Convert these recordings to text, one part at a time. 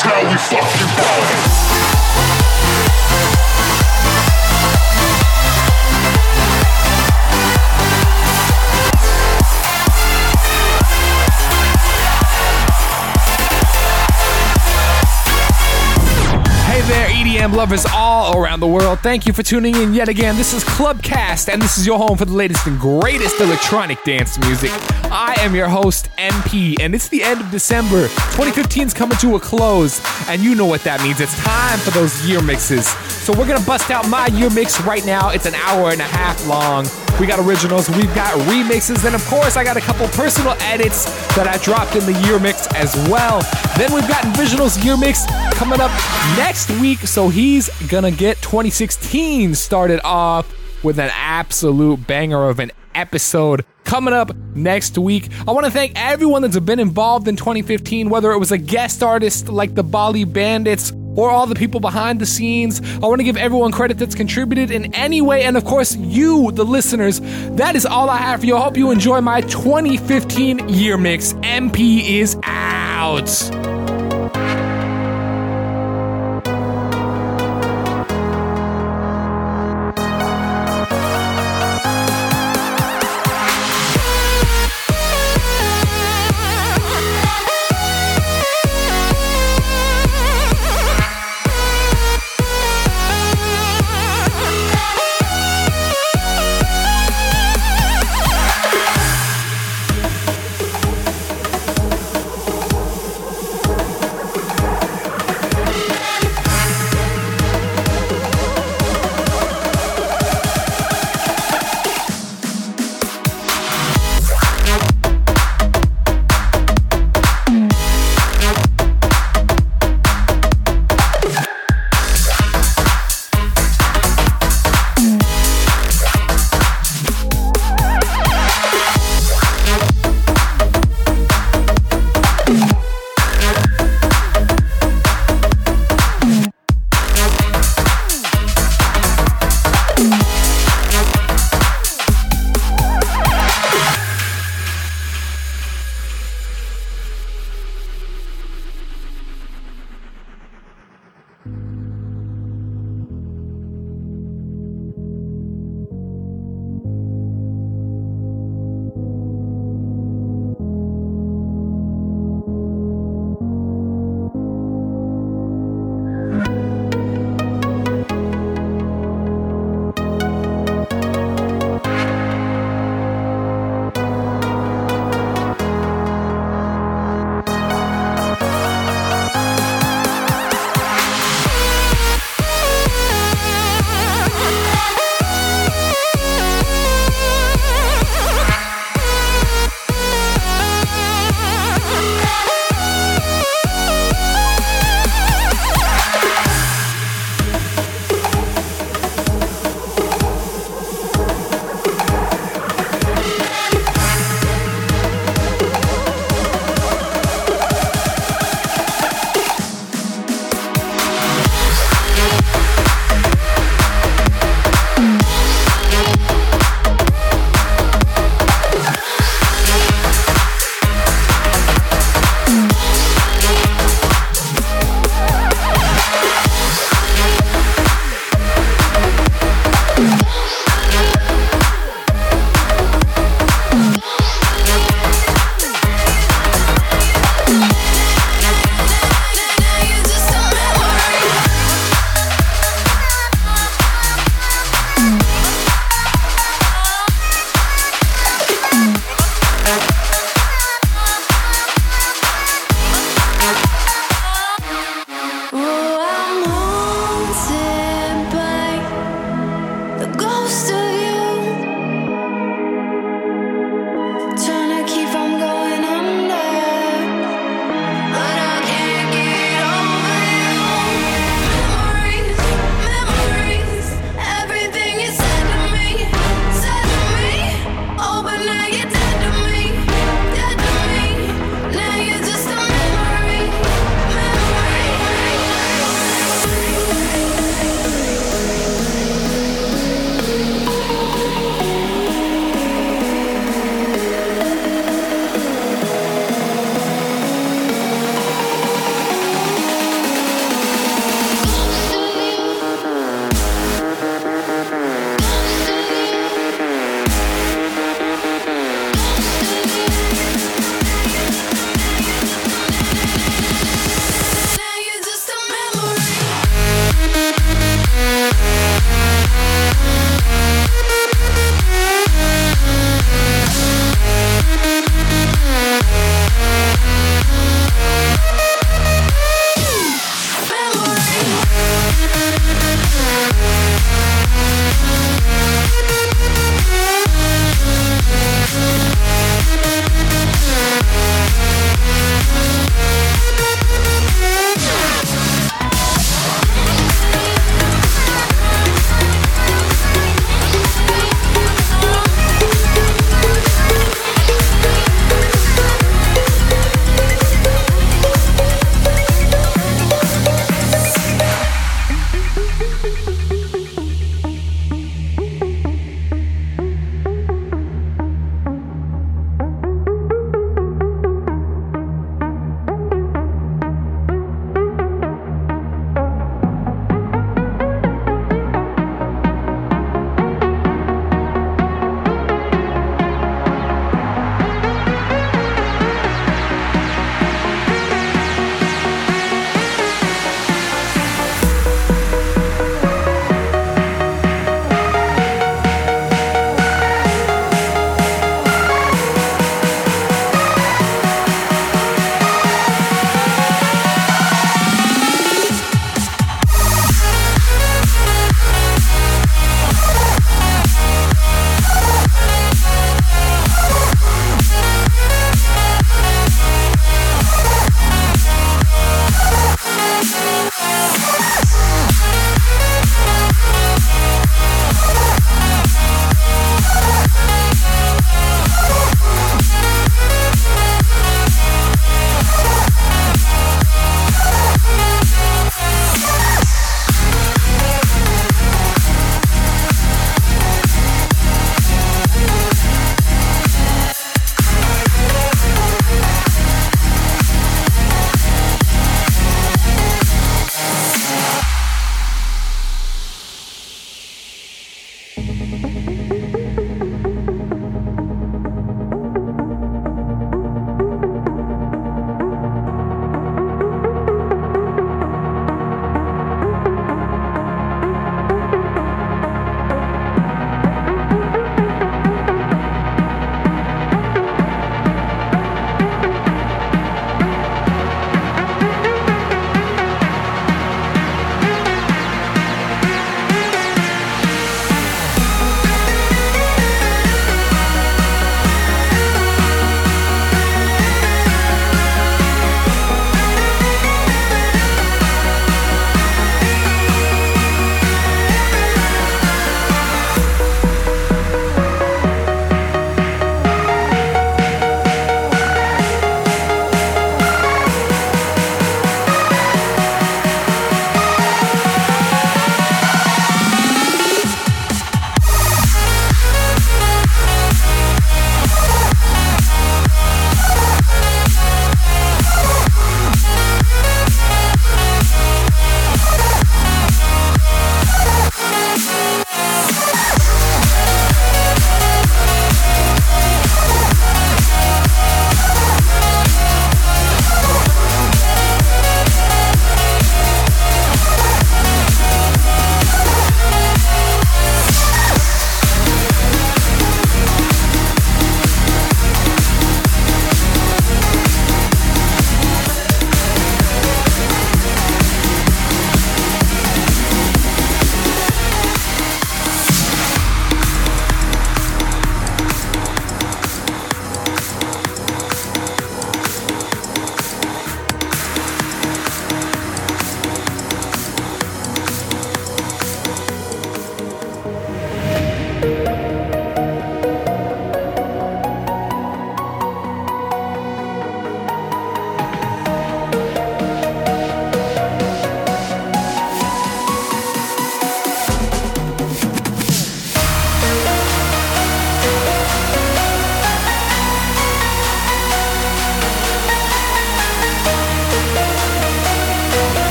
How we fucking party. Lovers all around the world. Thank you for tuning in yet again. This is Clubcast, and this is your home for the latest and greatest electronic dance music. I am your host, MP, and it's the end of December. 2015 is coming to a close, and you know what that means. It's time for those year mixes. So we're gonna bust out my year mix right now. It's an hour and a half long. We got originals, we've got remixes, and of course, I got a couple personal edits that I dropped in the year mix as well. Then we've got Visional's year mix coming up next week, so he's gonna get 2016 started off with an absolute banger of an episode coming up next week. I want to thank everyone that's been involved in 2015, whether it was a guest artist like the Bali Bandits or all the people behind the scenes. I want to give everyone credit that's contributed in any way, and of course, you, the listeners. That is all I have for you. I hope you enjoy my 2015 year mix. MP is out.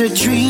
A dream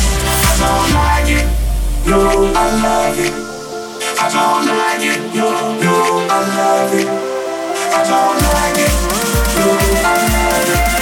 I don't like it. No, I love it. I don't like it. No, no, I love it. I don't like it. No, I love it.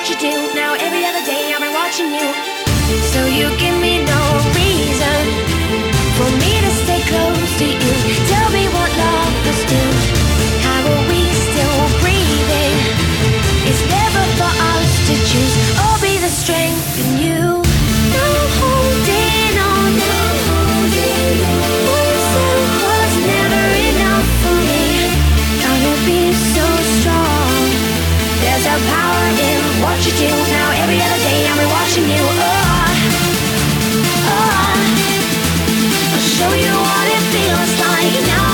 What you do. Now every other day I've been watching you. So you give me no reason for me to stay close to you. Now every other day I'm rewatching you. Oh, oh. I'll show you what it feels like now.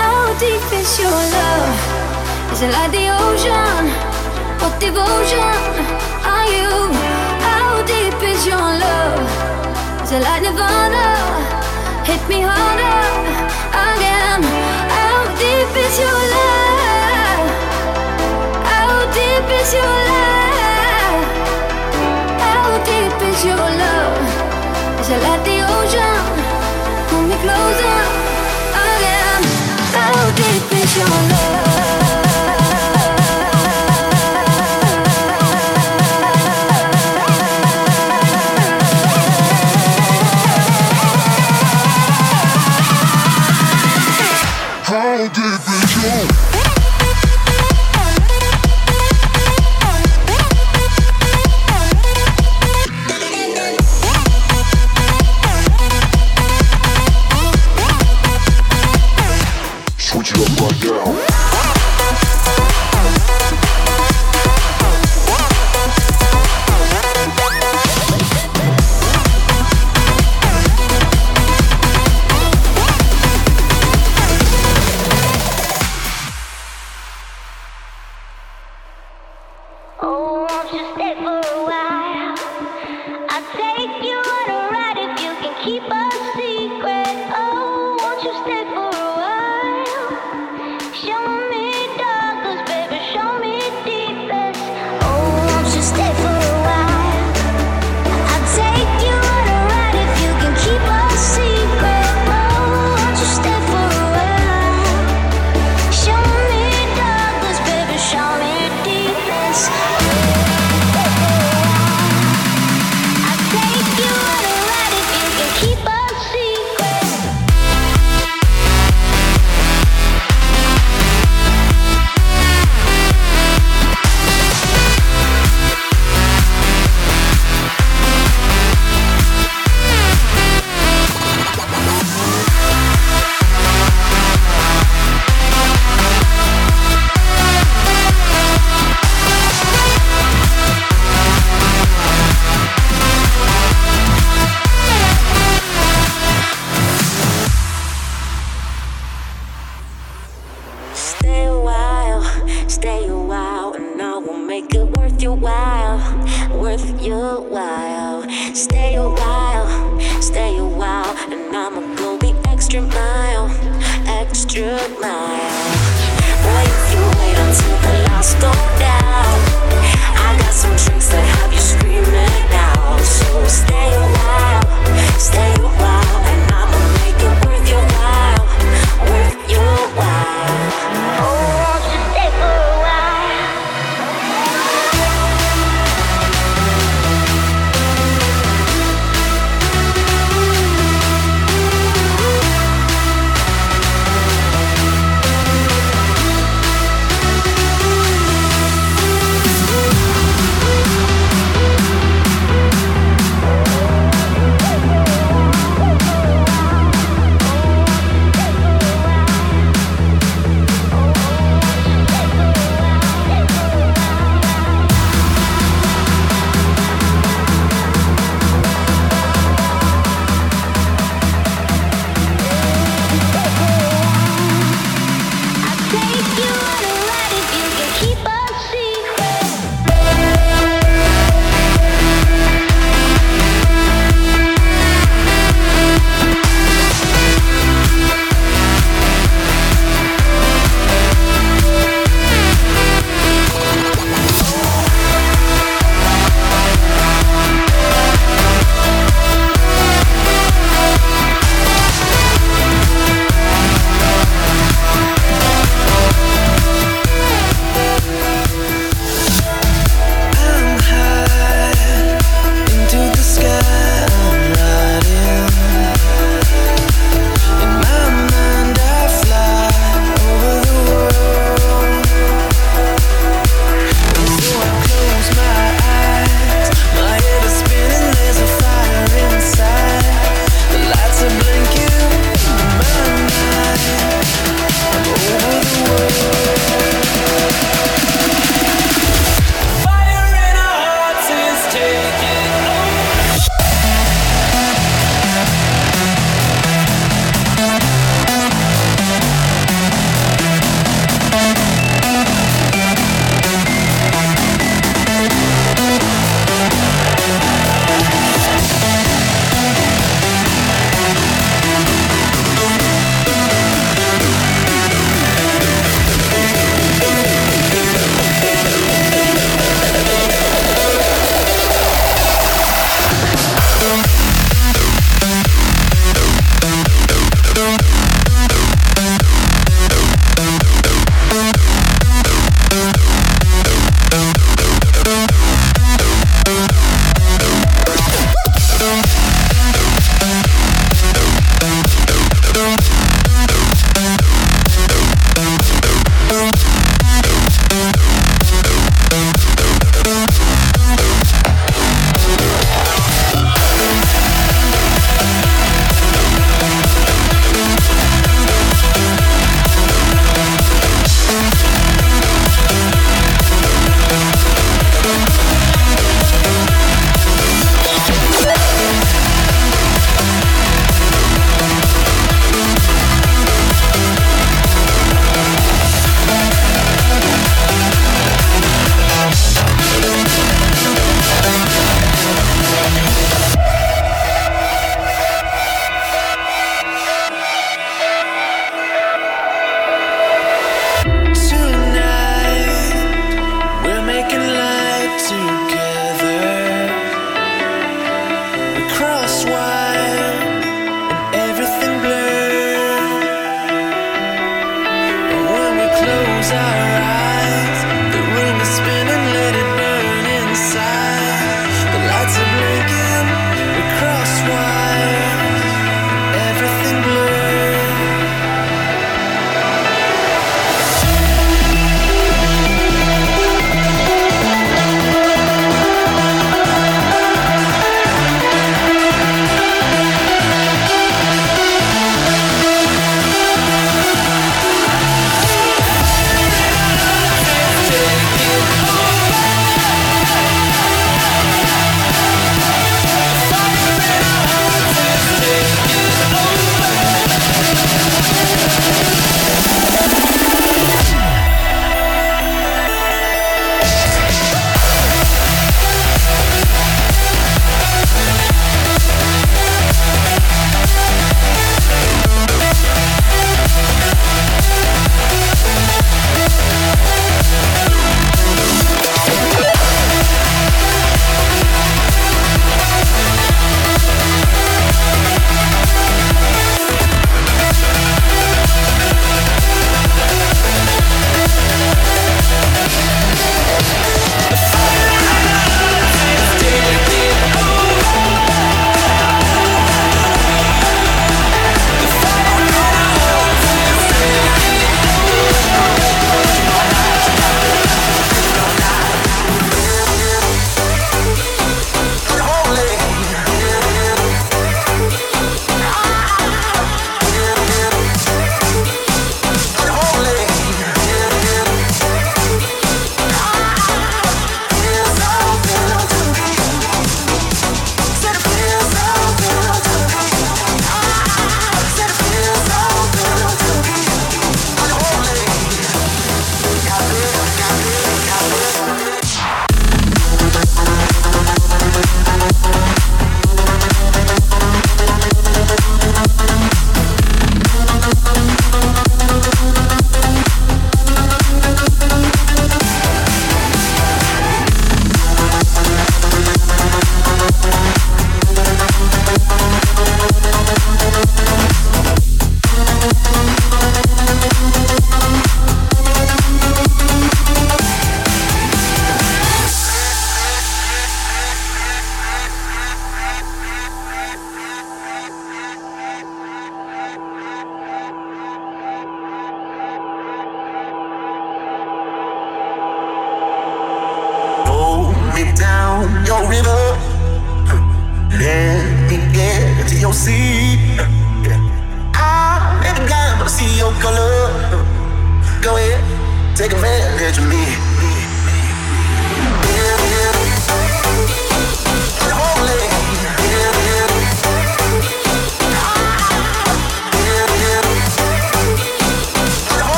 How deep is your love? Is it like the ocean? What devotion are you? How deep is your love? Is it like Nirvana? Hit me harder again. How deep is your love? How deep is your love? your